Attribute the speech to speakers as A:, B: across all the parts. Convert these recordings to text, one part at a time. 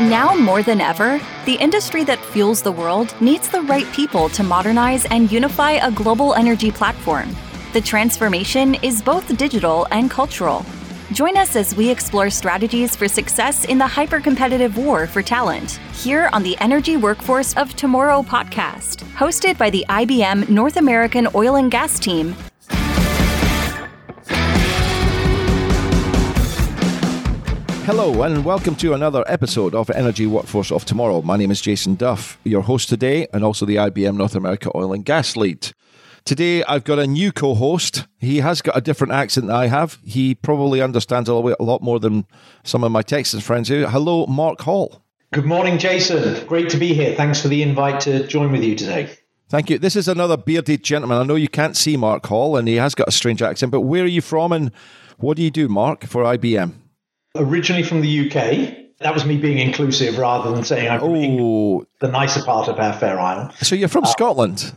A: Now more than ever, the industry that fuels the world needs the right people to modernize and unify a global energy platform. The transformation is both digital and cultural. Join us as we explore strategies for success in the hyper competitive war for talent here on the Energy Workforce of Tomorrow podcast, hosted by the IBM North American Oil and Gas team
B: Hello, and welcome to another episode of Energy Workforce of Tomorrow. My name is Jason Duff, your host today, and also the IBM North America Oil and Gas lead. Today, I've got a new co host. He has got a different accent than I have. He probably understands a lot more than some of my Texas friends do. Hello, Mark Hall.
C: Good morning, Jason. Great to be here. Thanks for the invite to join with you today.
B: Thank you. This is another bearded gentleman. I know you can't see Mark Hall, and he has got a strange accent, but where are you from and what do you do, Mark, for IBM?
C: Originally from the UK. That was me being inclusive rather than saying I'm from the nicer part of our fair isle.
B: So you're from uh, Scotland?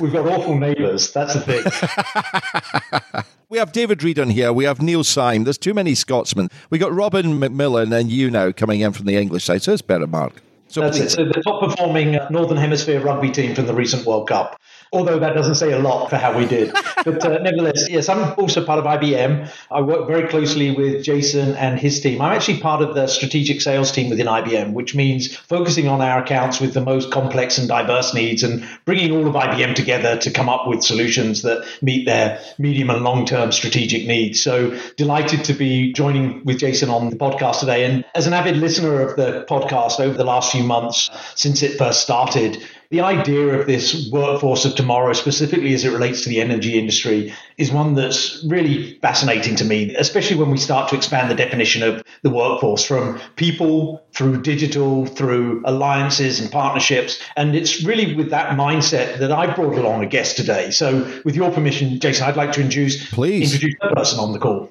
C: We've got awful neighbours. That's the thing.
B: we have David Reed on here. We have Neil Syme. There's too many Scotsmen. We got Robin McMillan and you now coming in from the English side. So it's better, Mark.
C: So That's please. it. So the top performing Northern Hemisphere rugby team from the recent World Cup although that doesn't say a lot for how we did. But uh, nevertheless, yes, I'm also part of IBM. I work very closely with Jason and his team. I'm actually part of the strategic sales team within IBM, which means focusing on our accounts with the most complex and diverse needs and bringing all of IBM together to come up with solutions that meet their medium and long term strategic needs. So delighted to be joining with Jason on the podcast today. And as an avid listener of the podcast over the last few months since it first started, the idea of this workforce of tomorrow, specifically as it relates to the energy industry, is one that's really fascinating to me, especially when we start to expand the definition of the workforce from people through digital, through alliances and partnerships. And it's really with that mindset that I brought along a guest today. So, with your permission, Jason, I'd like to introduce,
B: Please.
C: introduce the person on the call.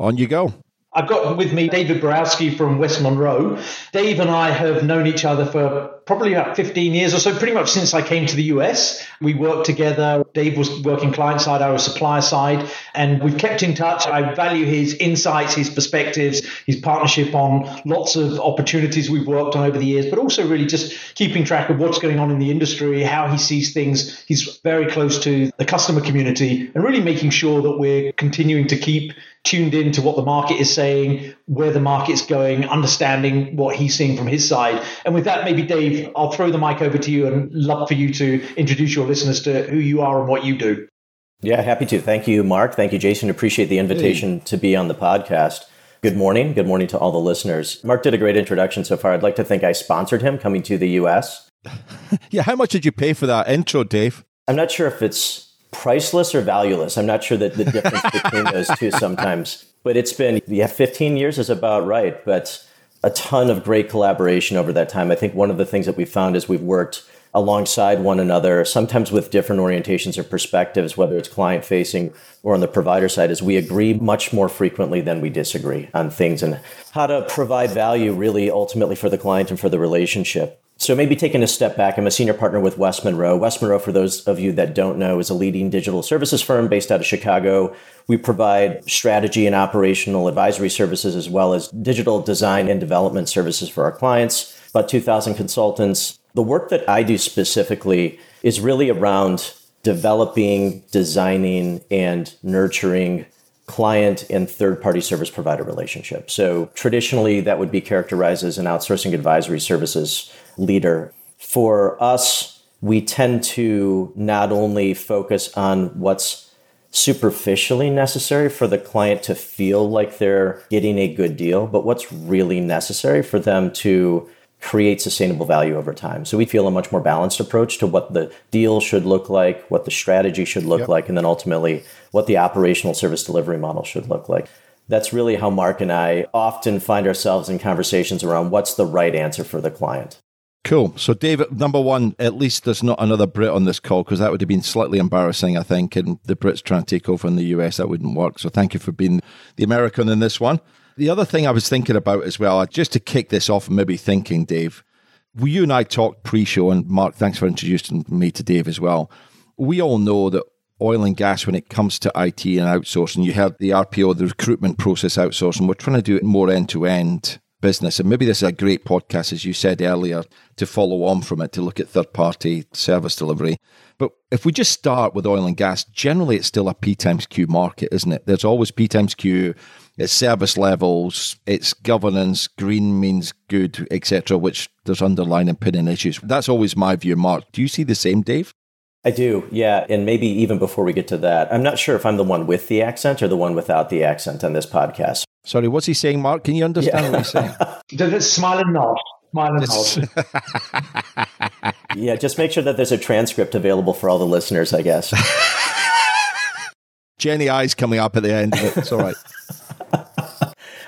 B: On you go.
C: I've got with me David Borowski from West Monroe. Dave and I have known each other for probably about 15 years or so, pretty much since I came to the US. We worked together. Dave was working client side, I was supplier side, and we've kept in touch. I value his insights, his perspectives, his partnership on lots of opportunities we've worked on over the years, but also really just keeping track of what's going on in the industry, how he sees things. He's very close to the customer community and really making sure that we're continuing to keep tuned in to what the market is saying, where the market's going, understanding what he's seeing from his side. And with that, maybe Dave, I'll throw the mic over to you and love for you to introduce your listeners to who you are and what you do.
D: Yeah, happy to. Thank you, Mark. Thank you, Jason. Appreciate the invitation hey. to be on the podcast. Good morning. Good morning to all the listeners. Mark did a great introduction so far. I'd like to think I sponsored him coming to the US.
B: yeah, how much did you pay for that intro, Dave?
D: I'm not sure if it's priceless or valueless. I'm not sure that the difference between those two sometimes. But it's been, yeah, 15 years is about right, but a ton of great collaboration over that time. I think one of the things that we found is we've worked alongside one another, sometimes with different orientations or perspectives, whether it's client facing or on the provider side, is we agree much more frequently than we disagree on things and how to provide value really ultimately for the client and for the relationship. So maybe taking a step back, I'm a senior partner with West Monroe. West Monroe, for those of you that don't know, is a leading digital services firm based out of Chicago. We provide strategy and operational advisory services as well as digital design and development services for our clients. About 2,000 consultants. The work that I do specifically is really around developing, designing, and nurturing client and third party service provider relationships. So traditionally, that would be characterized as an outsourcing advisory services leader. For us, we tend to not only focus on what's superficially necessary for the client to feel like they're getting a good deal, but what's really necessary for them to create sustainable value over time. So we feel a much more balanced approach to what the deal should look like, what the strategy should look yep. like, and then ultimately what the operational service delivery model should look like. That's really how Mark and I often find ourselves in conversations around what's the right answer for the client.
B: Cool. So, David, number one, at least there's not another Brit on this call because that would have been slightly embarrassing, I think. And the Brits trying to take over in the US, that wouldn't work. So, thank you for being the American in this one. The other thing I was thinking about as well, just to kick this off, maybe thinking, Dave, you and I talked pre show, and Mark, thanks for introducing me to Dave as well. We all know that oil and gas, when it comes to IT and outsourcing, you have the RPO, the recruitment process outsourcing, we're trying to do it more end to end business. And maybe this is a great podcast, as you said earlier, to follow on from it, to look at third party service delivery. But if we just start with oil and gas, generally it's still a P times Q market, isn't it? There's always P times Q, it's service levels, it's governance, green means good, etc., which there's underlying and pinning issues. That's always my view, Mark. Do you see the same, Dave?
D: I do, yeah. And maybe even before we get to that, I'm not sure if I'm the one with the accent or the one without the accent on this podcast.
B: Sorry, what's he saying, Mark? Can you understand yeah. what he's saying?
C: Just smile and nod. Smile and nod.
D: yeah, just make sure that there's a transcript available for all the listeners, I guess.
B: GenAI's coming up at the end. Of it. It's all right.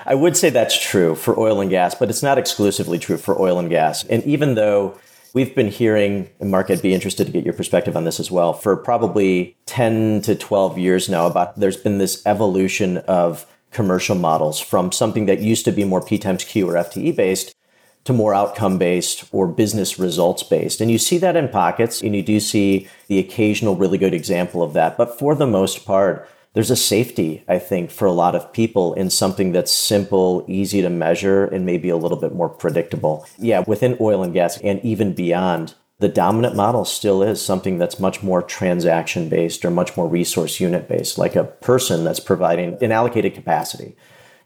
D: I would say that's true for oil and gas, but it's not exclusively true for oil and gas. And even though We've been hearing, and Mark, I'd be interested to get your perspective on this as well, for probably 10 to 12 years now about there's been this evolution of commercial models from something that used to be more P times Q or FTE based to more outcome based or business results based. And you see that in pockets, and you do see the occasional really good example of that. But for the most part, there's a safety, I think, for a lot of people in something that's simple, easy to measure, and maybe a little bit more predictable. Yeah, within oil and gas and even beyond, the dominant model still is something that's much more transaction based or much more resource unit based, like a person that's providing an allocated capacity,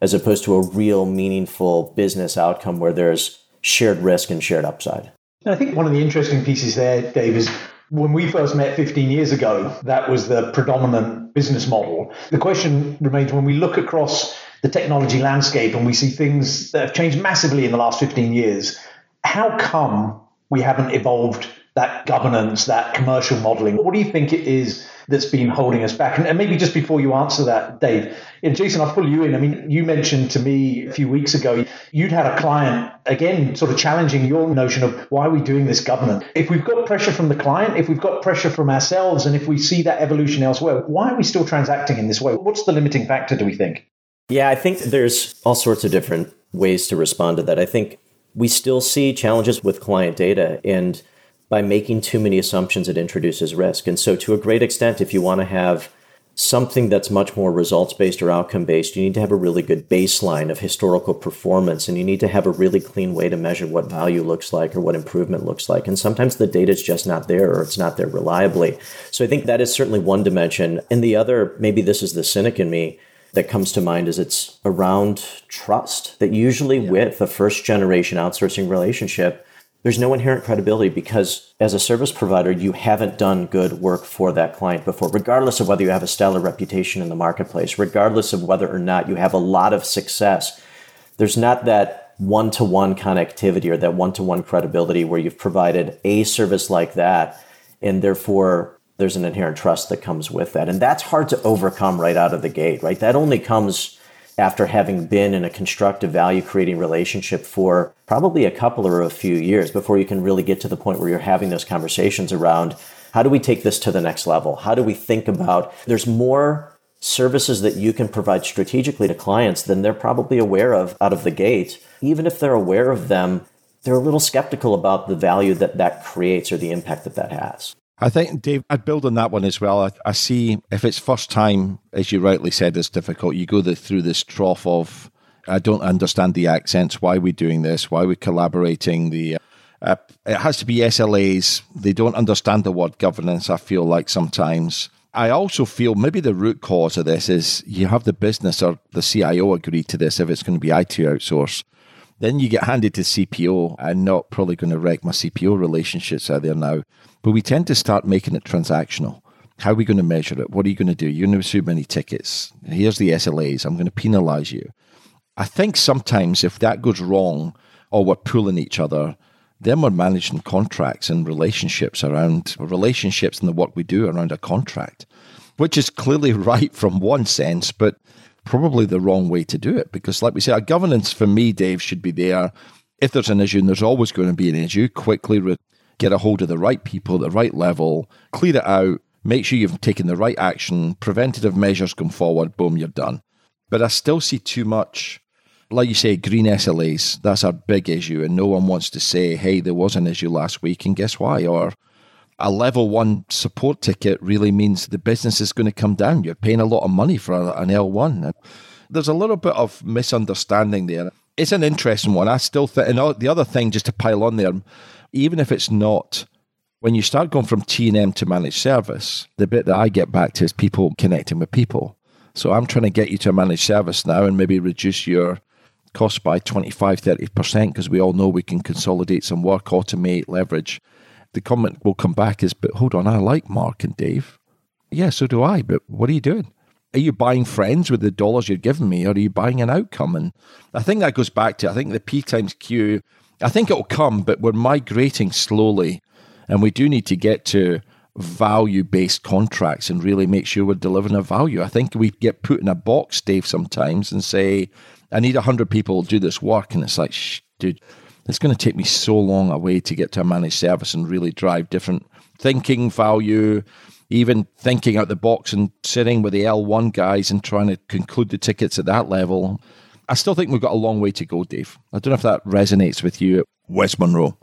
D: as opposed to a real meaningful business outcome where there's shared risk and shared upside.
C: I think one of the interesting pieces there, Dave, is when we first met 15 years ago, that was the predominant business model. The question remains when we look across the technology landscape and we see things that have changed massively in the last 15 years, how come we haven't evolved that governance, that commercial modeling? What do you think it is that's been holding us back? And, and maybe just before you answer that, Dave, and Jason, I'll pull you in. I mean, you mentioned to me a few weeks ago you'd had a client again sort of challenging your notion of why are we doing this governance? If we've got pressure from the client, if we've got pressure from ourselves, and if we see that evolution elsewhere, why are we still transacting in this way? What's the limiting factor, do we think?
D: Yeah, I think there's all sorts of different ways to respond to that. I think we still see challenges with client data and by making too many assumptions, it introduces risk. And so, to a great extent, if you want to have something that's much more results based or outcome based, you need to have a really good baseline of historical performance and you need to have a really clean way to measure what value looks like or what improvement looks like. And sometimes the data is just not there or it's not there reliably. So, I think that is certainly one dimension. And the other, maybe this is the cynic in me, that comes to mind is it's around trust that usually yeah. with a first generation outsourcing relationship there's no inherent credibility because as a service provider, you haven't done good work for that client before, regardless of whether you have a stellar reputation in the marketplace, regardless of whether or not you have a lot of success. There's not that one to one connectivity or that one to one credibility where you've provided a service like that. And therefore, there's an inherent trust that comes with that. And that's hard to overcome right out of the gate, right? That only comes after having been in a constructive value creating relationship for probably a couple or a few years before you can really get to the point where you're having those conversations around how do we take this to the next level? How do we think about there's more services that you can provide strategically to clients than they're probably aware of out of the gate. Even if they're aware of them, they're a little skeptical about the value that that creates or the impact that that has.
B: I think, Dave, I'd build on that one as well. I, I, see if it's first time, as you rightly said, it's difficult. You go the, through this trough of, I don't understand the accents. Why are we doing this? Why are we collaborating? The uh, It has to be SLAs. They don't understand the word governance, I feel like sometimes. I also feel maybe the root cause of this is you have the business or the CIO agree to this if it's going to be IT outsource. Then you get handed to CPO. I'm not probably going to wreck my CPO relationships out there now. But we tend to start making it transactional. How are we going to measure it? What are you going to do? You're going to issue many tickets. Here's the SLAs. I'm going to penalize you. I think sometimes if that goes wrong or we're pulling each other, then we're managing contracts and relationships around relationships and the work we do around a contract, which is clearly right from one sense, but probably the wrong way to do it. Because, like we say, a governance for me, Dave, should be there. If there's an issue, and there's always going to be an issue, quickly re- get a hold of the right people at the right level, clear it out, make sure you've taken the right action, preventative measures come forward, boom, you're done. But I still see too much, like you say, green SLAs. That's a big issue, and no one wants to say, hey, there was an issue last week, and guess why? Or a level one support ticket really means the business is going to come down. You're paying a lot of money for an L1. There's a little bit of misunderstanding there. it's an interesting one. I still think, and the other thing, just to pile on there, even if it's not, when you start going from T and M to managed service, the bit that I get back to is people connecting with people. So I'm trying to get you to a managed service now and maybe reduce your cost by 25, 30% because we all know we can consolidate some work, automate, leverage. The comment will come back is, but hold on, I like Mark and Dave. Yeah, so do I, but what are you doing? Are you buying friends with the dollars you're giving me, or are you buying an outcome? And I think that goes back to I think the P times Q. I think it'll come, but we're migrating slowly, and we do need to get to value based contracts and really make sure we're delivering a value. I think we get put in a box, Dave, sometimes and say, I need 100 people to do this work. And it's like, dude, it's going to take me so long away to get to a managed service and really drive different thinking, value, even thinking out the box and sitting with the L1 guys and trying to conclude the tickets at that level. I still think we've got a long way to go, Dave. I don't know if that resonates with you at West Monroe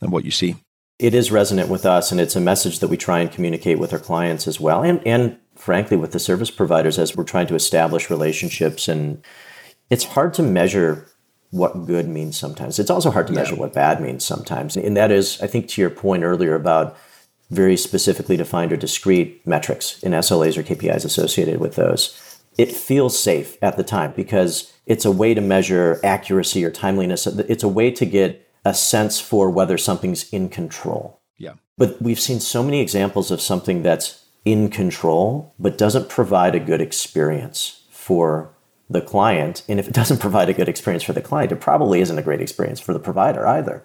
B: and what you see.
D: It is resonant with us, and it's a message that we try and communicate with our clients as well, and, and frankly, with the service providers as we're trying to establish relationships. And it's hard to measure what good means sometimes. It's also hard to measure what bad means sometimes. And that is, I think, to your point earlier about very specifically defined or discrete metrics in SLAs or KPIs associated with those. It feels safe at the time because it's a way to measure accuracy or timeliness. It's a way to get a sense for whether something's in control.
B: Yeah.
D: But we've seen so many examples of something that's in control, but doesn't provide a good experience for the client. And if it doesn't provide a good experience for the client, it probably isn't a great experience for the provider either.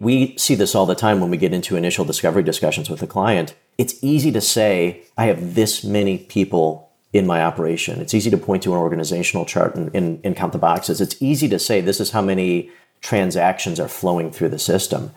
D: We see this all the time when we get into initial discovery discussions with a client. It's easy to say, I have this many people in my operation. It's easy to point to an organizational chart and, and, and count the boxes. It's easy to say, this is how many transactions are flowing through the system.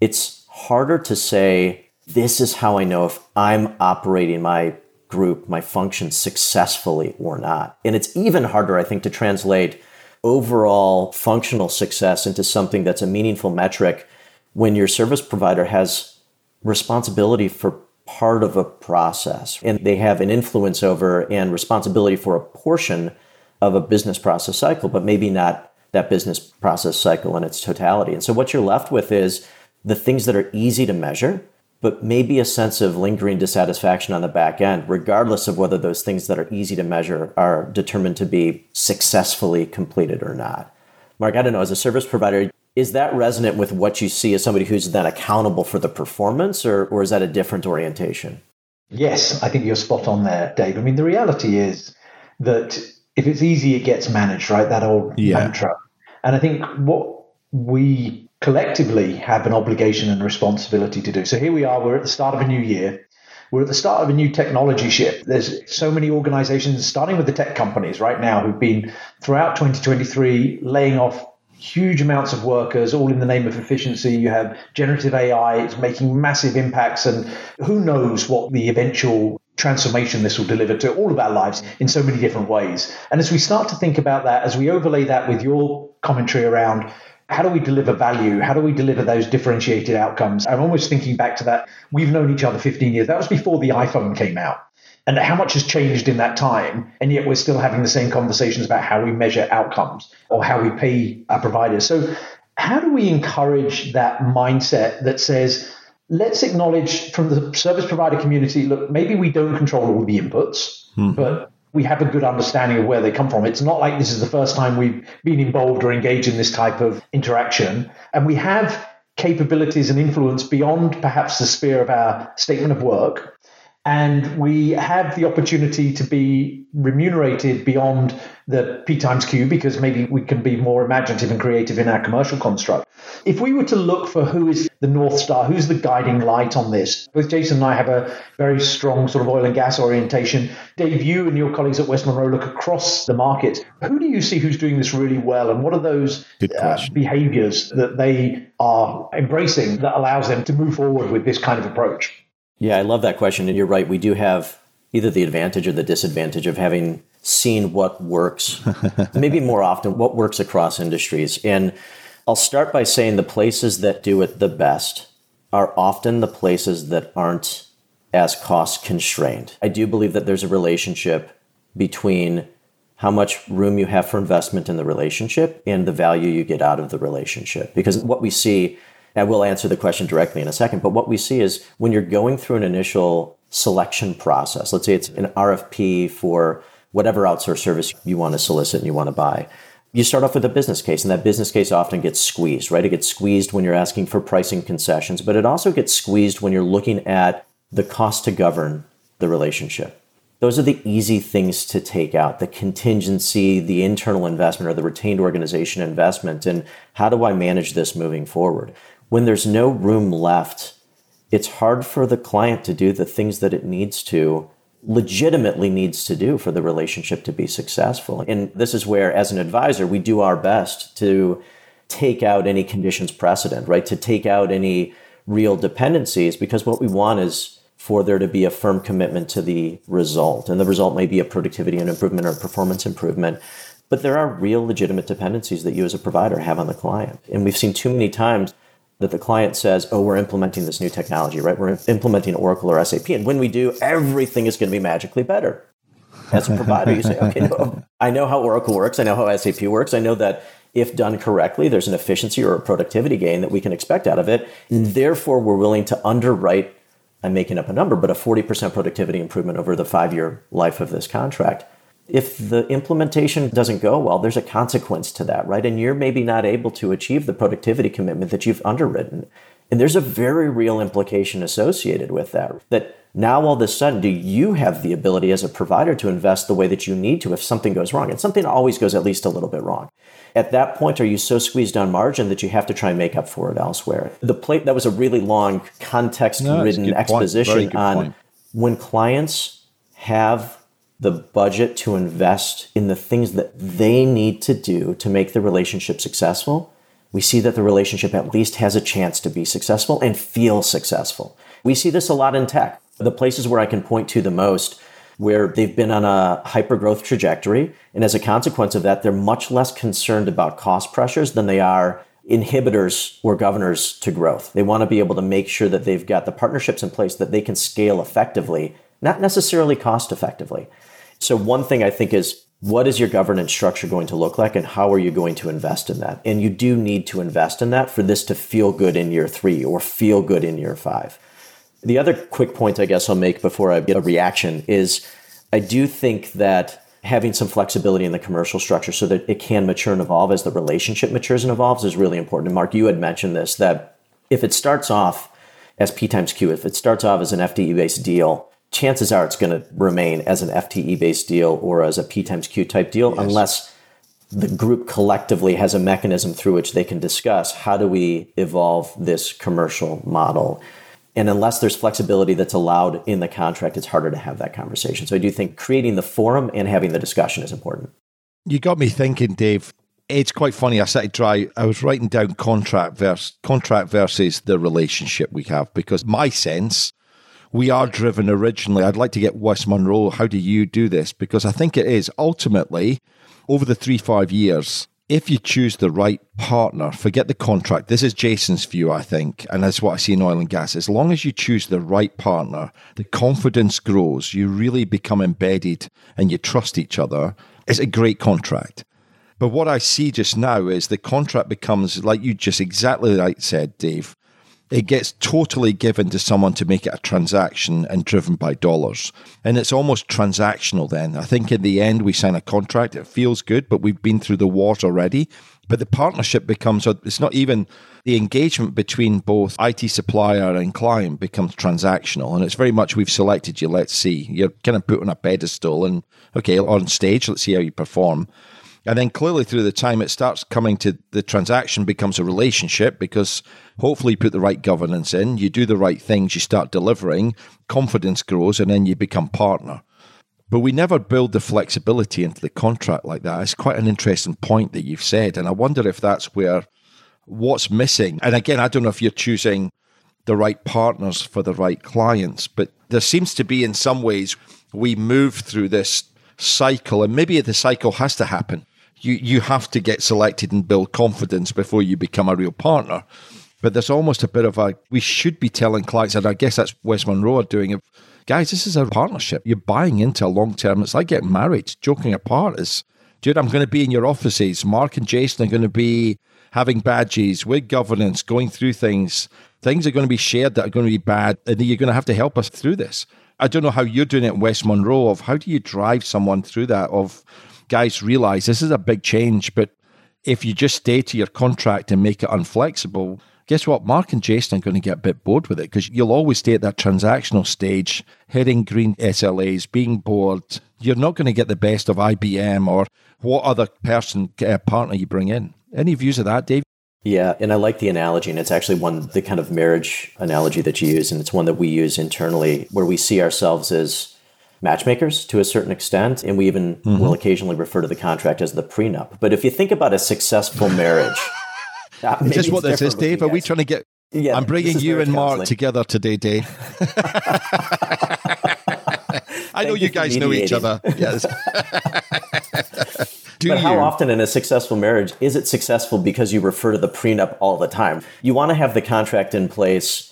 D: It's harder to say, this is how I know if I'm operating my group, my function successfully or not. And it's even harder, I think, to translate overall functional success into something that's a meaningful metric when your service provider has responsibility for part of a process and they have an influence over and responsibility for a portion of a business process cycle, but maybe not that business process cycle in its totality. And so what you're left with is the things that are easy to measure, but maybe a sense of lingering dissatisfaction on the back end, regardless of whether those things that are easy to measure are determined to be successfully completed or not. Mark, I don't know, as a service provider, is that resonant with what you see as somebody who's then accountable for the performance, or, or is that a different orientation?
C: Yes, I think you're spot on there, Dave. I mean, the reality is that if it's easy, it gets managed, right? That old yeah. mantra. And I think what we collectively have an obligation and responsibility to do. So here we are, we're at the start of a new year. We're at the start of a new technology shift. There's so many organizations, starting with the tech companies right now, who've been throughout 2023 laying off huge amounts of workers, all in the name of efficiency. You have generative AI, it's making massive impacts, and who knows what the eventual transformation this will deliver to all of our lives in so many different ways. And as we start to think about that, as we overlay that with your commentary around how do we deliver value? How do we deliver those differentiated outcomes? I'm almost thinking back to that. We've known each other 15 years. That was before the iPhone came out and how much has changed in that time and yet we're still having the same conversations about how we measure outcomes or how we pay our providers so how do we encourage that mindset that says let's acknowledge from the service provider community look maybe we don't control all the inputs mm-hmm. but we have a good understanding of where they come from. It's not like this is the first time we've been involved or engaged in this type of interaction. And we have capabilities and influence beyond perhaps the sphere of our statement of work and we have the opportunity to be remunerated beyond the P times Q because maybe we can be more imaginative and creative in our commercial construct. If we were to look for who is the North Star, who's the guiding light on this, both Jason and I have a very strong sort of oil and gas orientation. Dave, you and your colleagues at West Monroe look across the market. Who do you see who's doing this really well, and what are those uh, behaviors that they are embracing that allows them to move forward with this kind of approach?
D: Yeah, I love that question. And you're right. We do have either the advantage or the disadvantage of having seen what works, maybe more often, what works across industries. And I'll start by saying the places that do it the best are often the places that aren't as cost constrained. I do believe that there's a relationship between how much room you have for investment in the relationship and the value you get out of the relationship. Because what we see, and we'll answer the question directly in a second, but what we see is when you're going through an initial selection process, let's say it's an RFP for whatever outsource service you want to solicit and you want to buy. You start off with a business case, and that business case often gets squeezed, right? It gets squeezed when you're asking for pricing concessions, but it also gets squeezed when you're looking at the cost to govern the relationship. Those are the easy things to take out the contingency, the internal investment, or the retained organization investment. And how do I manage this moving forward? When there's no room left, it's hard for the client to do the things that it needs to legitimately needs to do for the relationship to be successful. And this is where, as an advisor, we do our best to take out any conditions precedent, right? To take out any real dependencies, because what we want is for there to be a firm commitment to the result. And the result may be a productivity and improvement or performance improvement. But there are real legitimate dependencies that you as a provider have on the client. And we've seen too many times that the client says, oh, we're implementing this new technology, right? We're implementing Oracle or SAP. And when we do, everything is going to be magically better. As a provider, you say, okay, no, I know how Oracle works. I know how SAP works. I know that if done correctly, there's an efficiency or a productivity gain that we can expect out of it. And therefore, we're willing to underwrite, I'm making up a number, but a 40% productivity improvement over the five year life of this contract if the implementation doesn't go well, there's a consequence to that, right? And you're maybe not able to achieve the productivity commitment that you've underwritten. And there's a very real implication associated with that. That now all of a sudden, do you have the ability as a provider to invest the way that you need to if something goes wrong? And something always goes at least a little bit wrong. At that point, are you so squeezed on margin that you have to try and make up for it elsewhere? The plate that was a really long context ridden no, exposition on point. when clients have the budget to invest in the things that they need to do to make the relationship successful, we see that the relationship at least has a chance to be successful and feel successful. We see this a lot in tech. The places where I can point to the most where they've been on a hyper growth trajectory. And as a consequence of that, they're much less concerned about cost pressures than they are inhibitors or governors to growth. They want to be able to make sure that they've got the partnerships in place that they can scale effectively, not necessarily cost effectively. So, one thing I think is what is your governance structure going to look like and how are you going to invest in that? And you do need to invest in that for this to feel good in year three or feel good in year five. The other quick point I guess I'll make before I get a reaction is I do think that having some flexibility in the commercial structure so that it can mature and evolve as the relationship matures and evolves is really important. And Mark, you had mentioned this that if it starts off as P times Q, if it starts off as an FTE based deal, chances are it's going to remain as an FTE based deal or as a P times Q type deal, yes. unless the group collectively has a mechanism through which they can discuss how do we evolve this commercial model. And unless there's flexibility that's allowed in the contract, it's harder to have that conversation. So I do think creating the forum and having the discussion is important.
B: You got me thinking, Dave. It's quite funny. I sat dry. I was writing down contract versus contract versus the relationship we have because my sense we are driven originally. I'd like to get West Monroe. How do you do this? Because I think it is ultimately over the three, five years, if you choose the right partner, forget the contract. This is Jason's view, I think, and that's what I see in oil and gas. As long as you choose the right partner, the confidence grows, you really become embedded and you trust each other. It's a great contract. But what I see just now is the contract becomes, like you just exactly right said, Dave, it gets totally given to someone to make it a transaction and driven by dollars. And it's almost transactional then. I think in the end, we sign a contract, it feels good, but we've been through the wars already. But the partnership becomes, it's not even the engagement between both IT supplier and client becomes transactional. And it's very much we've selected you, let's see. You're kind of put on a pedestal and, okay, on stage, let's see how you perform. And then clearly through the time it starts coming to the transaction becomes a relationship because hopefully you put the right governance in, you do the right things, you start delivering, confidence grows, and then you become partner. But we never build the flexibility into the contract like that. It's quite an interesting point that you've said. And I wonder if that's where what's missing. And again, I don't know if you're choosing the right partners for the right clients, but there seems to be in some ways we move through this cycle, and maybe the cycle has to happen you you have to get selected and build confidence before you become a real partner. But there's almost a bit of a we should be telling clients, and I guess that's West Monroe are doing it. Guys, this is a partnership. You're buying into a long term. It's like getting married. Joking apart is dude, I'm going to be in your offices. Mark and Jason are going to be having badges with governance, going through things. Things are going to be shared that are going to be bad, and you're going to have to help us through this. I don't know how you're doing it West Monroe. Of how do you drive someone through that? Of guys realize this is a big change, but if you just stay to your contract and make it unflexible, guess what? Mark and Jason are going to get a bit bored with it because you'll always stay at that transactional stage, hitting green SLAs, being bored. You're not going to get the best of IBM or what other person, uh, partner you bring in. Any views of that, Dave?
D: Yeah, and I like the analogy, and it's actually one the kind of marriage analogy that you use, and it's one that we use internally, where we see ourselves as matchmakers to a certain extent, and we even mm-hmm. will occasionally refer to the contract as the prenup. But if you think about a successful marriage,
B: uh, is this what this is, Dave? Are we trying to get? Yeah, I'm bringing you and Mark counseling. together today, Dave. I know you guys know each other. Yes.
D: But how often in a successful marriage is it successful because you refer to the prenup all the time? You want to have the contract in place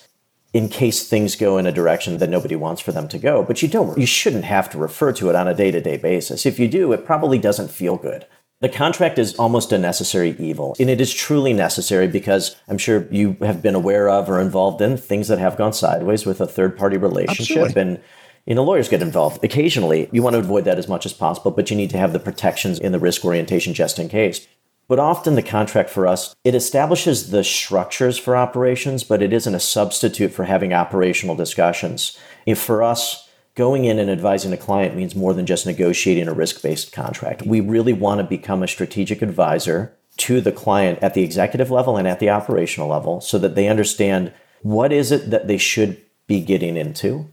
D: in case things go in a direction that nobody wants for them to go, but you don't you shouldn't have to refer to it on a day-to-day basis. If you do, it probably doesn't feel good. The contract is almost a necessary evil, and it is truly necessary because I'm sure you have been aware of or involved in things that have gone sideways with a third party relationship
B: Absolutely.
D: and you know, lawyers get involved occasionally. You want to avoid that as much as possible, but you need to have the protections in the risk orientation just in case. But often the contract for us, it establishes the structures for operations, but it isn't a substitute for having operational discussions. If for us, going in and advising a client means more than just negotiating a risk based contract. We really want to become a strategic advisor to the client at the executive level and at the operational level so that they understand what is it that they should be getting into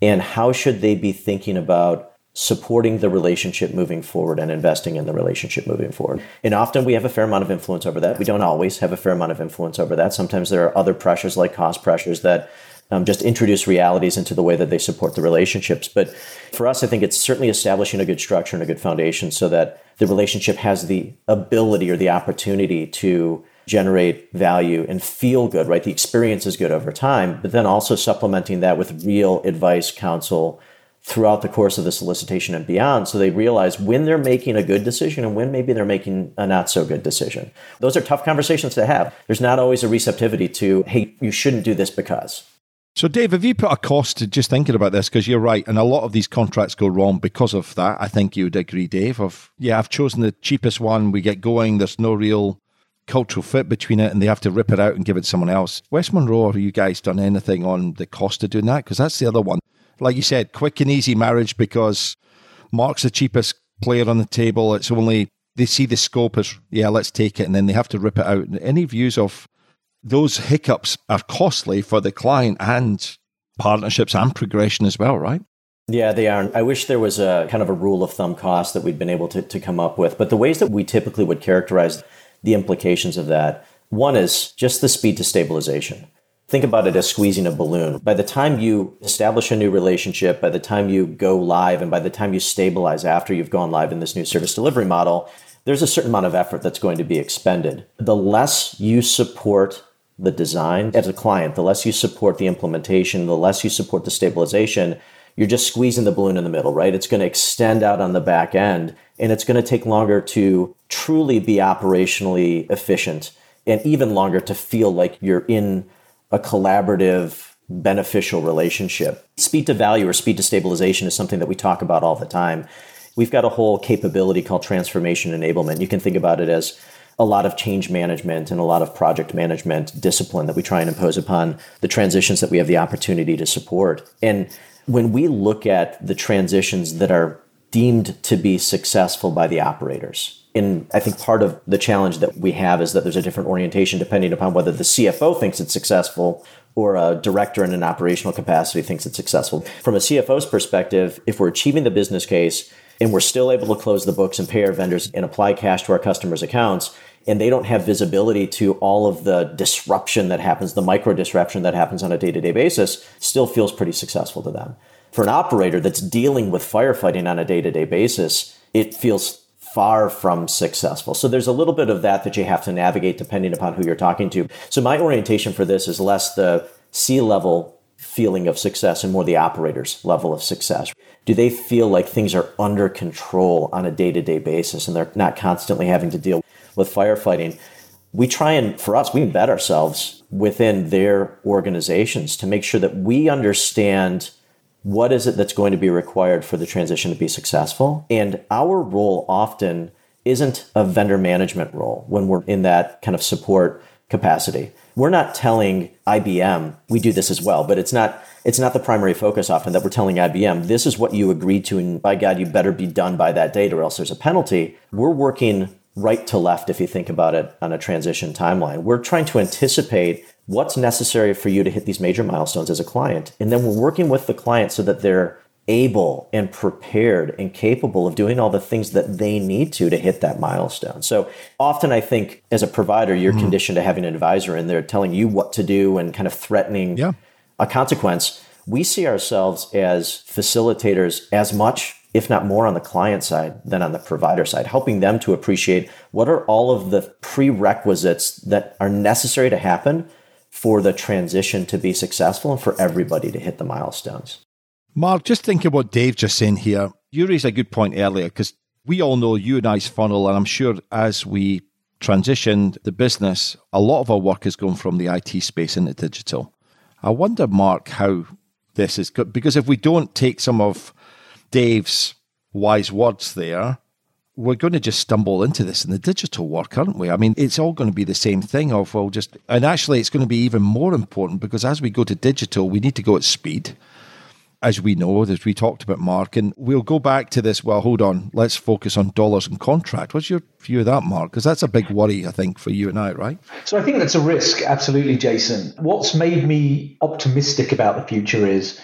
D: and how should they be thinking about supporting the relationship moving forward and investing in the relationship moving forward. And often we have a fair amount of influence over that. We don't always have a fair amount of influence over that. Sometimes there are other pressures like cost pressures that um, just introduce realities into the way that they support the relationships. But for us, I think it's certainly establishing a good structure and a good foundation so that the relationship has the ability or the opportunity to generate value and feel good, right? The experience is good over time, but then also supplementing that with real advice, counsel throughout the course of the solicitation and beyond. So they realize when they're making a good decision and when maybe they're making a not so good decision. Those are tough conversations to have. There's not always a receptivity to, hey, you shouldn't do this because.
B: So, Dave, have you put a cost to just thinking about this? Because you're right, and a lot of these contracts go wrong because of that. I think you would agree, Dave. Of yeah, I've chosen the cheapest one. We get going. There's no real cultural fit between it and they have to rip it out and give it to someone else. West Monroe, have you guys done anything on the cost of doing that? Because that's the other one. Like you said, quick and easy marriage because Mark's the cheapest player on the table. It's only, they see the scope as, yeah, let's take it. And then they have to rip it out. And Any views of those hiccups are costly for the client and partnerships and progression as well, right?
D: Yeah, they are. I wish there was a kind of a rule of thumb cost that we'd been able to, to come up with. But the ways that we typically would characterize the implications of that. One is just the speed to stabilization. Think about it as squeezing a balloon. By the time you establish a new relationship, by the time you go live, and by the time you stabilize after you've gone live in this new service delivery model, there's a certain amount of effort that's going to be expended. The less you support the design as a client, the less you support the implementation, the less you support the stabilization, you're just squeezing the balloon in the middle, right? It's going to extend out on the back end and it's going to take longer to truly be operationally efficient and even longer to feel like you're in a collaborative beneficial relationship. Speed to value or speed to stabilization is something that we talk about all the time. We've got a whole capability called transformation enablement. You can think about it as a lot of change management and a lot of project management discipline that we try and impose upon the transitions that we have the opportunity to support. And when we look at the transitions that are deemed to be successful by the operators. And I think part of the challenge that we have is that there's a different orientation depending upon whether the CFO thinks it's successful or a director in an operational capacity thinks it's successful. From a CFO's perspective, if we're achieving the business case and we're still able to close the books and pay our vendors and apply cash to our customers' accounts, and they don't have visibility to all of the disruption that happens, the micro disruption that happens on a day to day basis, still feels pretty successful to them for an operator that's dealing with firefighting on a day to day basis, it feels far from successful. So there's a little bit of that that you have to navigate depending upon who you're talking to. So my orientation for this is less the C level feeling of success and more the operator's level of success? Do they feel like things are under control on a day to day basis and they're not constantly having to deal with firefighting? We try and, for us, we embed ourselves within their organizations to make sure that we understand what is it that's going to be required for the transition to be successful. And our role often isn't a vendor management role when we're in that kind of support capacity. We're not telling IBM we do this as well, but it's not it's not the primary focus often that we're telling IBM this is what you agreed to and by God you better be done by that date or else there's a penalty. We're working right to left if you think about it on a transition timeline. We're trying to anticipate what's necessary for you to hit these major milestones as a client. And then we're working with the client so that they're able and prepared and capable of doing all the things that they need to to hit that milestone. So often I think as a provider, you're mm-hmm. conditioned to having an advisor and they're telling you what to do and kind of threatening yeah. a consequence. We see ourselves as facilitators as much if not more on the client side than on the provider side, helping them to appreciate what are all of the prerequisites that are necessary to happen for the transition to be successful and for everybody to hit the milestones.
B: Mark, just thinking what Dave just saying here, you raised a good point earlier because we all know you and I's funnel, and I'm sure as we transitioned the business, a lot of our work is going from the IT space into digital. I wonder, Mark, how this is good because if we don't take some of Dave's wise words there, we're going to just stumble into this in the digital work, aren't we? I mean, it's all going to be the same thing of, well, just, and actually, it's going to be even more important because as we go to digital, we need to go at speed, as we know, as we talked about, Mark, and we'll go back to this. Well, hold on, let's focus on dollars and contract. What's your view of that, Mark? Because that's a big worry, I think, for you and I, right?
C: So I think that's a risk, absolutely, Jason. What's made me optimistic about the future is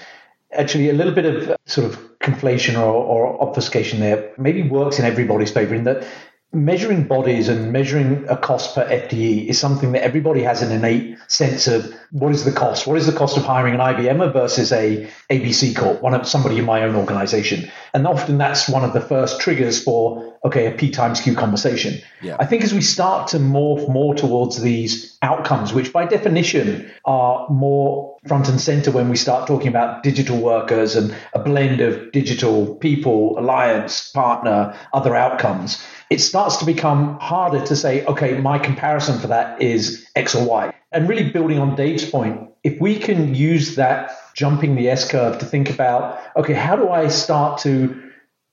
C: actually a little bit of uh, sort of conflation or, or obfuscation there maybe works in everybody's favor in that measuring bodies and measuring a cost per FTE is something that everybody has an innate sense of what is the cost? What is the cost of hiring an IBM er versus a ABC Corp, one of somebody in my own organization? And often that's one of the first triggers for okay, a P times Q conversation. Yeah. I think as we start to morph more towards these outcomes, which by definition are more front and center when we start talking about digital workers and a blend of digital people, alliance, partner, other outcomes it starts to become harder to say, okay, my comparison for that is X or Y. And really building on Dave's point, if we can use that jumping the S curve to think about, okay, how do I start to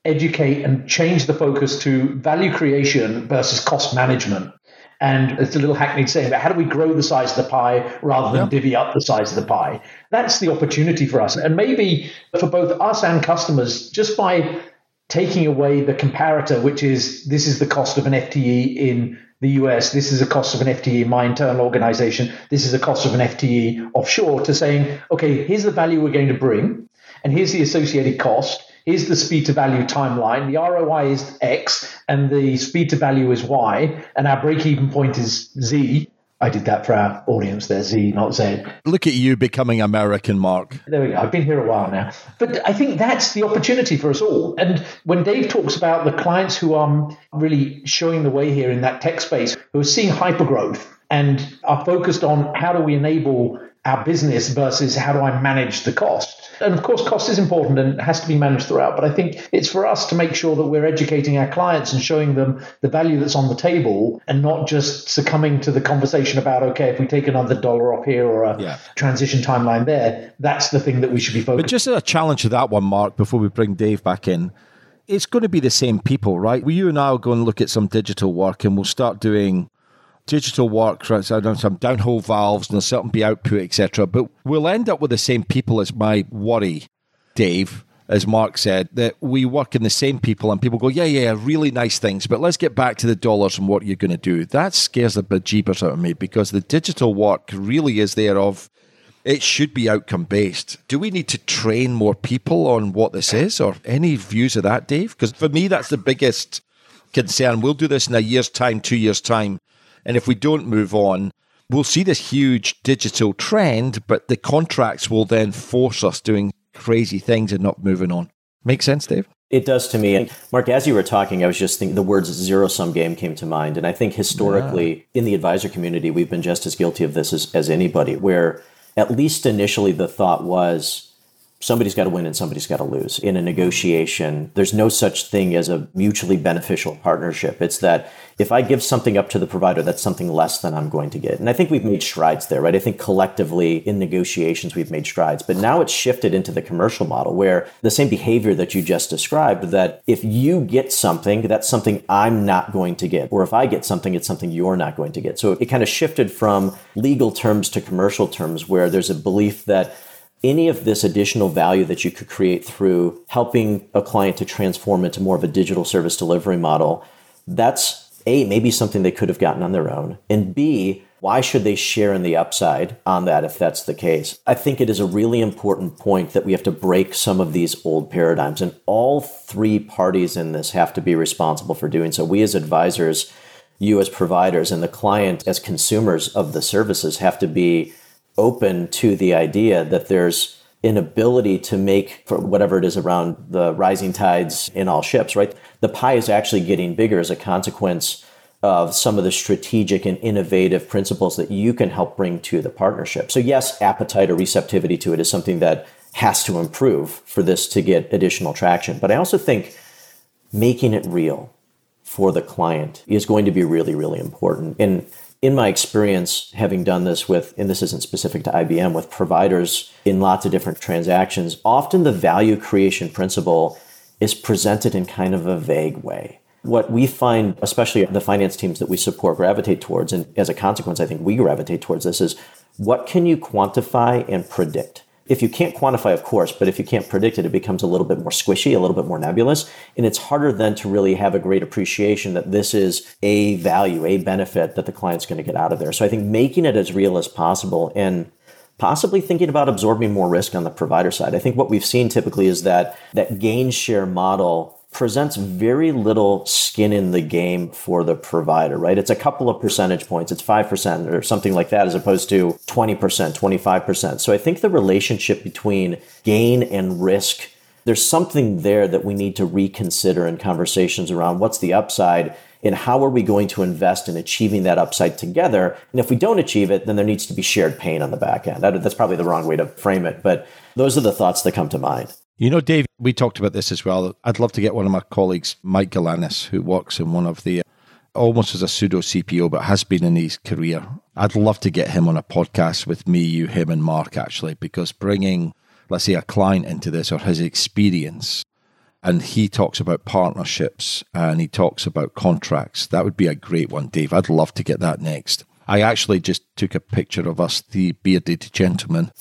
C: educate and change the focus to value creation versus cost management? And it's a little hackneyed saying, but how do we grow the size of the pie rather than divvy up the size of the pie? That's the opportunity for us. And maybe for both us and customers, just by taking away the comparator, which is this is the cost of an FTE in the US, this is the cost of an FTE in my internal organization, this is the cost of an FTE offshore, to saying, okay, here's the value we're going to bring, and here's the associated cost. Here's the speed to value timeline. The ROI is X and the speed to value is Y, and our break even point is Z. I did that for our audience there, Z, not Z.
B: Look at you becoming American, Mark.
C: There we go. I've been here a while now. But I think that's the opportunity for us all. And when Dave talks about the clients who are really showing the way here in that tech space, who are seeing hypergrowth and are focused on how do we enable our business versus how do I manage the cost? And of course, cost is important and has to be managed throughout. But I think it's for us to make sure that we're educating our clients and showing them the value that's on the table and not just succumbing to the conversation about, okay, if we take another dollar off here or a yeah. transition timeline there, that's the thing that we should be focusing
B: But just as a challenge to that one, Mark, before we bring Dave back in it's going to be the same people, right? We you and I will go and look at some digital work and we'll start doing digital work, right, so some downhole valves and there'll certainly be output, etc. But we'll end up with the same people as my worry, Dave, as Mark said, that we work in the same people and people go, yeah, yeah, really nice things, but let's get back to the dollars and what you're going to do. That scares the bejeebers out of me because the digital work really is there of it should be outcome based. Do we need to train more people on what this is or any views of that, Dave? Because for me, that's the biggest concern. We'll do this in a year's time, two years' time. And if we don't move on, we'll see this huge digital trend, but the contracts will then force us doing crazy things and not moving on. Make sense, Dave?
D: It does to me. And Mark, as you were talking, I was just thinking the words zero sum game came to mind. And I think historically yeah. in the advisor community, we've been just as guilty of this as, as anybody, where at least initially, the thought was somebody's got to win and somebody's got to lose in a negotiation. There's no such thing as a mutually beneficial partnership. It's that if I give something up to the provider, that's something less than I'm going to get. And I think we've made strides there, right? I think collectively in negotiations, we've made strides. But now it's shifted into the commercial model where the same behavior that you just described that if you get something, that's something I'm not going to get. Or if I get something, it's something you're not going to get. So it kind of shifted from legal terms to commercial terms where there's a belief that any of this additional value that you could create through helping a client to transform into more of a digital service delivery model, that's A, maybe something they could have gotten on their own. And B, why should they share in the upside on that if that's the case? I think it is a really important point that we have to break some of these old paradigms. And all three parties in this have to be responsible for doing so. We as advisors, you as providers, and the client as consumers of the services have to be open to the idea that there's an ability to make for whatever it is around the rising tides in all ships, right? The pie is actually getting bigger as a consequence of some of the strategic and innovative principles that you can help bring to the partnership. So, yes, appetite or receptivity to it is something that has to improve for this to get additional traction. But I also think making it real for the client is going to be really, really important. And in my experience, having done this with, and this isn't specific to IBM, with providers in lots of different transactions, often the value creation principle is presented in kind of a vague way. What we find, especially the finance teams that we support, gravitate towards, and as a consequence, I think we gravitate towards this, is what can you quantify and predict? If you can't quantify, of course, but if you can't predict it, it becomes a little bit more squishy, a little bit more nebulous. And it's harder then to really have a great appreciation that this is a value, a benefit that the client's going to get out of there. So I think making it as real as possible and possibly thinking about absorbing more risk on the provider side. I think what we've seen typically is that that gain share model presents very little skin in the game for the provider, right? It's a couple of percentage points. It's 5% or something like that, as opposed to 20%, 25%. So I think the relationship between gain and risk, there's something there that we need to reconsider in conversations around what's the upside and how are we going to invest in achieving that upside together? And if we don't achieve it, then there needs to be shared pain on the back end. That's probably the wrong way to frame it, but those are the thoughts that come to mind.
B: You know, Dave, we talked about this as well. I'd love to get one of my colleagues, Mike Galanis, who works in one of the almost as a pseudo CPO, but has been in his career. I'd love to get him on a podcast with me, you, him, and Mark, actually, because bringing, let's say, a client into this or his experience, and he talks about partnerships and he talks about contracts, that would be a great one, Dave. I'd love to get that next. I actually just took a picture of us, the bearded gentlemen,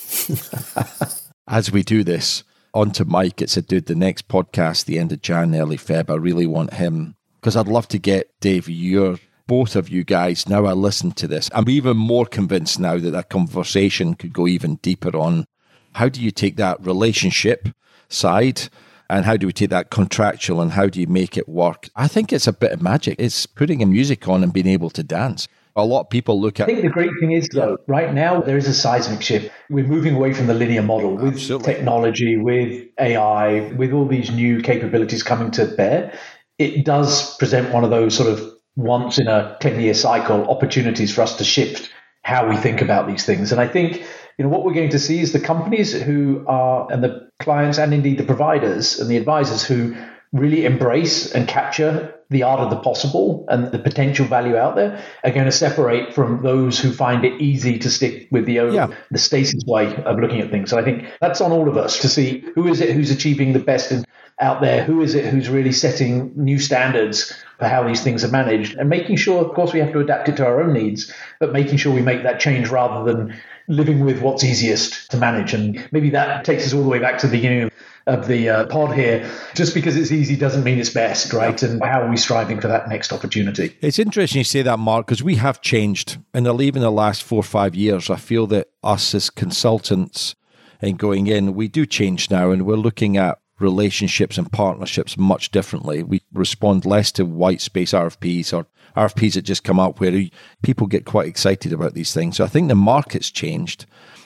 B: as we do this on to Mike. It said, dude, the next podcast, the end of Jan, early Feb, I really want him because I'd love to get Dave, your both of you guys. Now I listen to this, I'm even more convinced now that that conversation could go even deeper on how do you take that relationship side and how do we take that contractual and how do you make it work? I think it's a bit of magic. It's putting a music on and being able to dance a lot of people look at.
C: I think the great thing is, though, right now there is a seismic shift. We're moving away from the linear model with Absolutely. technology, with AI, with all these new capabilities coming to bear. It does present one of those sort of once in a 10 year cycle opportunities for us to shift how we think about these things. And I think you know what we're going to see is the companies who are and the clients and indeed the providers and the advisors who really embrace and capture the art of the possible and the potential value out there are going to separate from those who find it easy to stick with the yeah. the stasis way of looking at things. So I think that's on all of us to see who is it who's achieving the best in, out there, who is it who's really setting new standards for how these things are managed, and making sure, of course, we have to adapt it to our own needs, but making sure we make that change rather than living with what's easiest to manage. And maybe that takes us all the way back to the beginning of of the uh, pod here. Just because it's easy doesn't mean it's best, right? And how are we striving for that next opportunity?
B: It's interesting you say that, Mark, because we have changed in the even the last four or five years. I feel that us as consultants and going in, we do change now, and we're looking at relationships and partnerships much differently. We respond less to white space RFPs or RFPs that just come up where people get quite excited about these things. So I think the market's changed.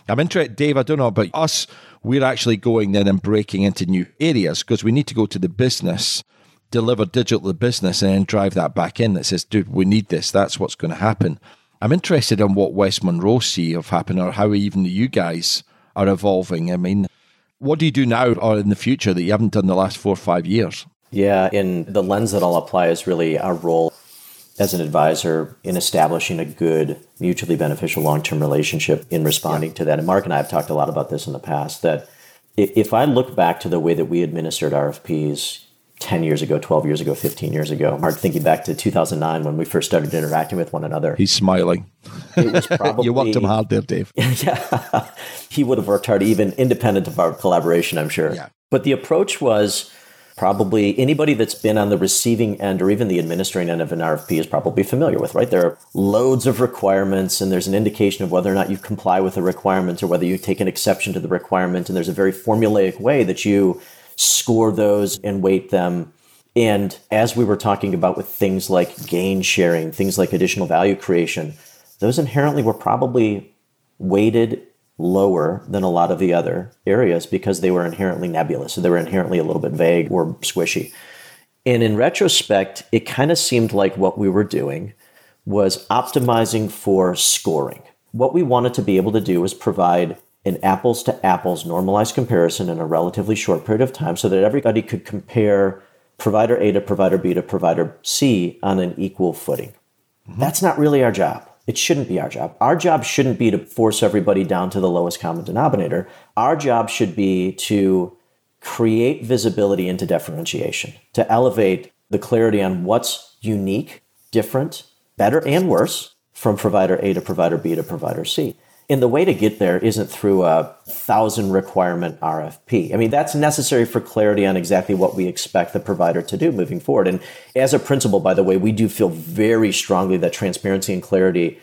B: I'm interested, Dave, I don't know about us we're actually going then and breaking into new areas because we need to go to the business, deliver digital to the business, and then drive that back in that says, dude, we need this. That's what's going to happen. I'm interested in what West Monroe see of happening or how even you guys are evolving. I mean, what do you do now or in the future that you haven't done the last four or five years?
D: Yeah, and the lens that I'll apply is really our role as an advisor in establishing a good, mutually beneficial long term relationship in responding yeah. to that. And Mark and I have talked a lot about this in the past that if I look back to the way that we administered RFPs 10 years ago, 12 years ago, 15 years ago, Mark, thinking back to 2009 when we first started interacting with one another.
B: He's smiling.
D: It was probably.
B: you worked him hard there, Dave.
D: yeah. he would have worked hard, even independent of our collaboration, I'm sure.
B: Yeah.
D: But the approach was probably anybody that's been on the receiving end or even the administering end of an RFP is probably familiar with, right? There are loads of requirements and there's an indication of whether or not you comply with the requirements or whether you take an exception to the requirement. And there's a very formulaic way that you score those and weight them. And as we were talking about with things like gain sharing, things like additional value creation, those inherently were probably weighted lower than a lot of the other areas because they were inherently nebulous. So they were inherently a little bit vague or squishy. And in retrospect, it kind of seemed like what we were doing was optimizing for scoring. What we wanted to be able to do was provide an apples to apples normalized comparison in a relatively short period of time so that everybody could compare provider A to provider B to provider C on an equal footing. Mm-hmm. That's not really our job. It shouldn't be our job. Our job shouldn't be to force everybody down to the lowest common denominator. Our job should be to create visibility into differentiation, to elevate the clarity on what's unique, different, better, and worse from provider A to provider B to provider C. And the way to get there isn't through a thousand requirement RFP. I mean, that's necessary for clarity on exactly what we expect the provider to do moving forward. And as a principle, by the way, we do feel very strongly that transparency and clarity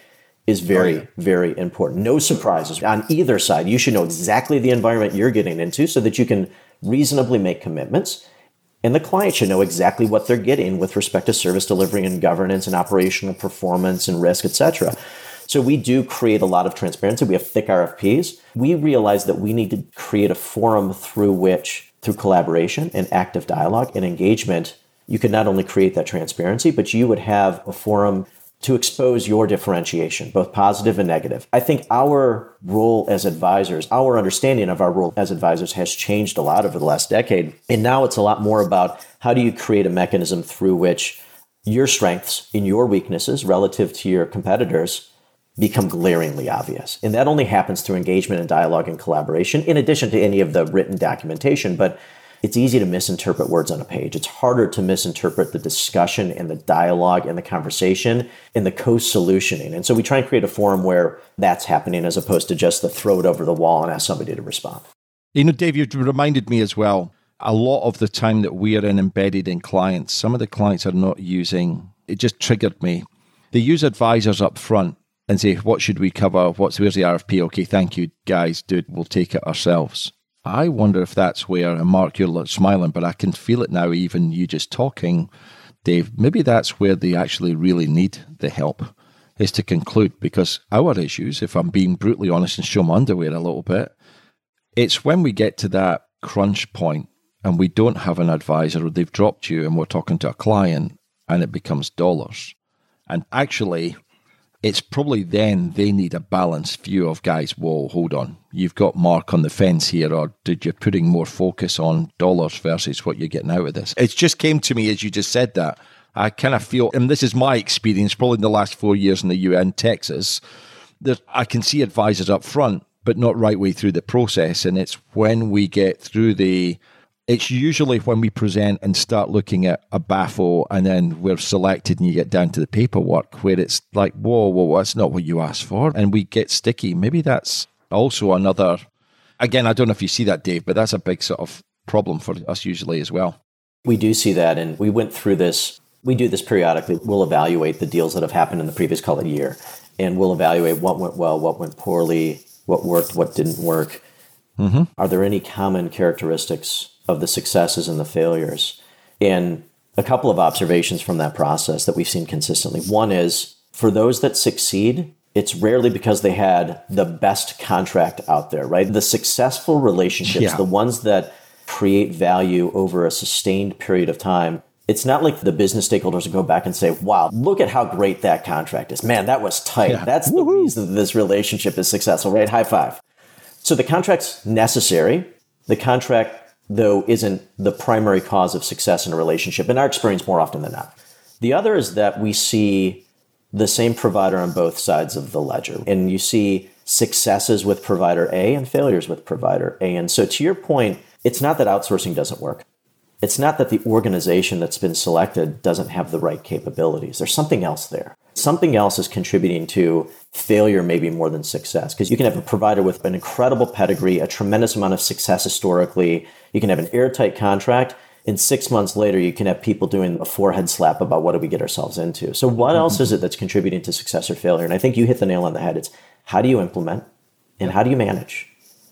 D: is oh, very, oh, yeah. very important. No surprises on either side. You should know exactly the environment you're getting into so that you can reasonably make commitments. And the client should know exactly what they're getting with respect to service delivery and governance and operational performance and risk, et cetera. So we do create a lot of transparency. We have thick RFPs. We realize that we need to create a forum through which, through collaboration and active dialogue and engagement, you could not only create that transparency, but you would have a forum to expose your differentiation, both positive and negative. I think our role as advisors, our understanding of our role as advisors has changed a lot over the last decade. And now it's a lot more about how do you create a mechanism through which your strengths and your weaknesses relative to your competitors become glaringly obvious. And that only happens through engagement and dialogue and collaboration, in addition to any of the written documentation. But it's easy to misinterpret words on a page. It's harder to misinterpret the discussion and the dialogue and the conversation and the co solutioning. And so we try and create a forum where that's happening as opposed to just the throw it over the wall and ask somebody to respond.
B: You know, Dave, you reminded me as well. A lot of the time that we are in embedded in clients, some of the clients are not using, it just triggered me. They use advisors up front and say, what should we cover? What's where's the RFP? Okay, thank you, guys. Dude, we'll take it ourselves. I wonder if that's where, and Mark, you're smiling, but I can feel it now, even you just talking, Dave. Maybe that's where they actually really need the help, is to conclude, because our issues, if I'm being brutally honest and show my underwear a little bit, it's when we get to that crunch point and we don't have an advisor or they've dropped you and we're talking to a client and it becomes dollars. And actually, it's probably then they need a balanced view of guys, whoa, hold on. You've got Mark on the fence here, or did you putting more focus on dollars versus what you're getting out of this? It just came to me as you just said that. I kind of feel, and this is my experience, probably in the last four years in the UN, Texas, that I can see advisors up front, but not right way through the process. And it's when we get through the it's usually when we present and start looking at a BAFO and then we're selected and you get down to the paperwork where it's like, whoa, whoa, that's not what you asked for. And we get sticky. Maybe that's also another, again, I don't know if you see that, Dave, but that's a big sort of problem for us usually as well.
D: We do see that. And we went through this. We do this periodically. We'll evaluate the deals that have happened in the previous call it year and we'll evaluate what went well, what went poorly, what worked, what didn't work. Mm-hmm. Are there any common characteristics of the successes and the failures. And a couple of observations from that process that we've seen consistently. One is for those that succeed, it's rarely because they had the best contract out there, right? The successful relationships, yeah. the ones that create value over a sustained period of time, it's not like the business stakeholders go back and say, wow, look at how great that contract is. Man, that was tight. Yeah. That's Woo-hoo. the reason that this relationship is successful, right? High five. So the contract's necessary. The contract, though, isn't the primary cause of success in a relationship, in our experience, more often than not. The other is that we see the same provider on both sides of the ledger. And you see successes with provider A and failures with provider A. And so, to your point, it's not that outsourcing doesn't work. It's not that the organization that's been selected doesn't have the right capabilities. There's something else there. Something else is contributing to failure, maybe more than success. Because you can have a provider with an incredible pedigree, a tremendous amount of success historically. You can have an airtight contract. And six months later, you can have people doing a forehead slap about what do we get ourselves into. So, what mm-hmm. else is it that's contributing to success or failure? And I think you hit the nail on the head. It's how do you implement and how do you manage?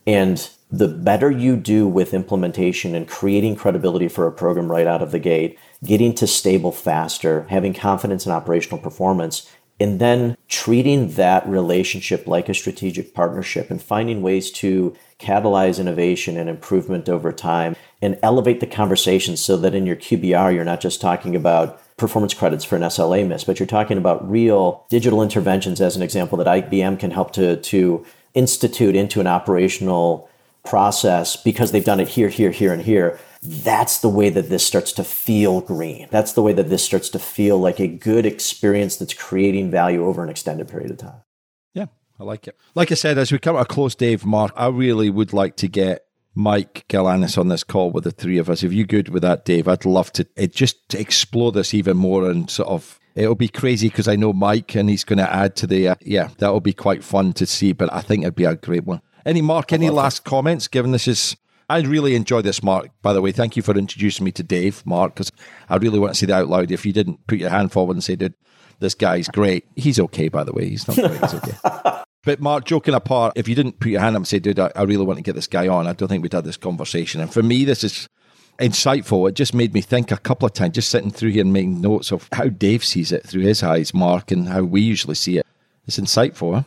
D: And the better you do with implementation and creating credibility for a program right out of the gate, getting to stable faster, having confidence in operational performance, and then treating that relationship like a strategic partnership and finding ways to catalyze innovation and improvement over time and elevate the conversation so that in your QBR, you're not just talking about performance credits for an SLA miss, but you're talking about real digital interventions, as an example, that IBM can help to, to institute into an operational process because they've done it here, here, here, and here. That's the way that this starts to feel green. That's the way that this starts to feel like a good experience that's creating value over an extended period of time.
B: Yeah, I like it. Like I said, as we come to a close, Dave, Mark, I really would like to get Mike Galanis on this call with the three of us. If you're good with that, Dave, I'd love to it just to explore this even more and sort of it'll be crazy because I know Mike and he's going to add to the uh, yeah that'll be quite fun to see. But I think it'd be a great one. Any Mark? Any last it. comments? Given this is. I really enjoy this, Mark. By the way, thank you for introducing me to Dave, Mark, because I really want to say that out loud. If you didn't put your hand forward and say, dude, this guy's great. He's okay, by the way. He's not great. He's okay. But Mark, joking apart, if you didn't put your hand up and say, dude, I, I really want to get this guy on, I don't think we'd had this conversation. And for me, this is insightful. It just made me think a couple of times, just sitting through here and making notes of how Dave sees it through his eyes, Mark, and how we usually see it. It's insightful, huh?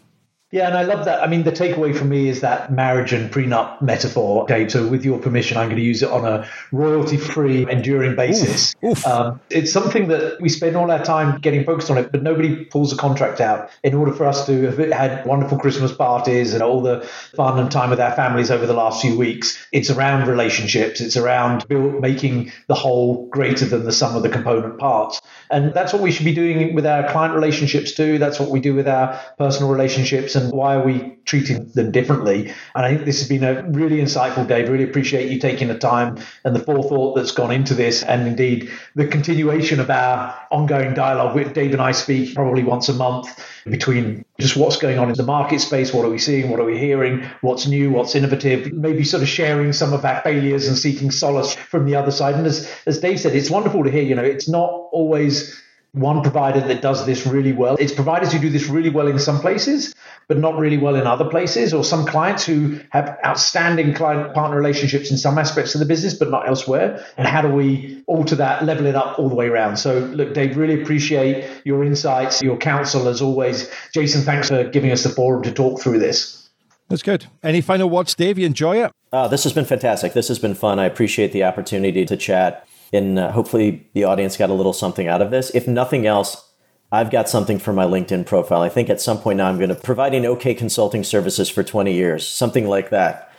C: Yeah, and I love that. I mean, the takeaway for me is that marriage and prenup metaphor, Dave. So, with your permission, I'm going to use it on a royalty free, enduring basis. Oof, oof. Um, it's something that we spend all our time getting focused on it, but nobody pulls a contract out in order for us to have had wonderful Christmas parties and all the fun and time with our families over the last few weeks. It's around relationships, it's around build, making the whole greater than the sum of the component parts. And that's what we should be doing with our client relationships too. That's what we do with our personal relationships. And why are we treating them differently? And I think this has been a really insightful, Dave. Really appreciate you taking the time and the forethought that's gone into this. And indeed, the continuation of our ongoing dialogue with Dave and I speak probably once a month between just what's going on in the market space, what are we seeing, what are we hearing, what's new, what's innovative, maybe sort of sharing some of our failures and seeking solace from the other side. And as, as Dave said, it's wonderful to hear, you know, it's not always one provider that does this really well. It's providers who do this really well in some places, but not really well in other places, or some clients who have outstanding client partner relationships in some aspects of the business, but not elsewhere. And how do we alter that, level it up all the way around? So, look, Dave, really appreciate your insights, your counsel as always. Jason, thanks for giving us the forum to talk through this.
B: That's good. Any final words, Dave? You enjoy it?
D: Uh, this has been fantastic. This has been fun. I appreciate the opportunity to chat and uh, hopefully the audience got a little something out of this. If nothing else, I've got something for my LinkedIn profile. I think at some point now I'm going to providing OK consulting services for 20 years, something like that.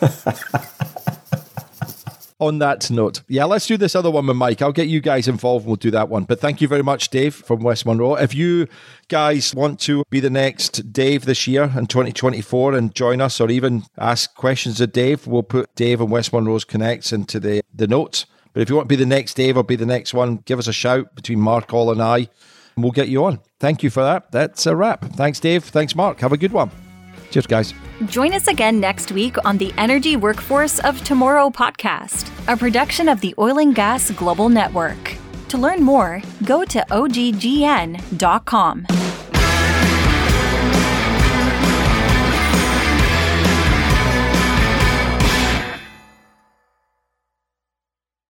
B: on that note, yeah, let's do this other one with Mike. I'll get you guys involved and we'll do that one. But thank you very much, Dave from West Monroe. If you guys want to be the next Dave this year in 2024 and join us or even ask questions of Dave, we'll put Dave and West Monroe's connects into the, the notes. But if you want to be the next Dave or be the next one, give us a shout between Mark Hall, and I, and we'll get you on. Thank you for that. That's a wrap. Thanks, Dave. Thanks, Mark. Have a good one. Cheers, guys.
A: Join us again next week on the Energy Workforce of Tomorrow podcast, a production of the Oil and Gas Global Network. To learn more, go to oggn.com.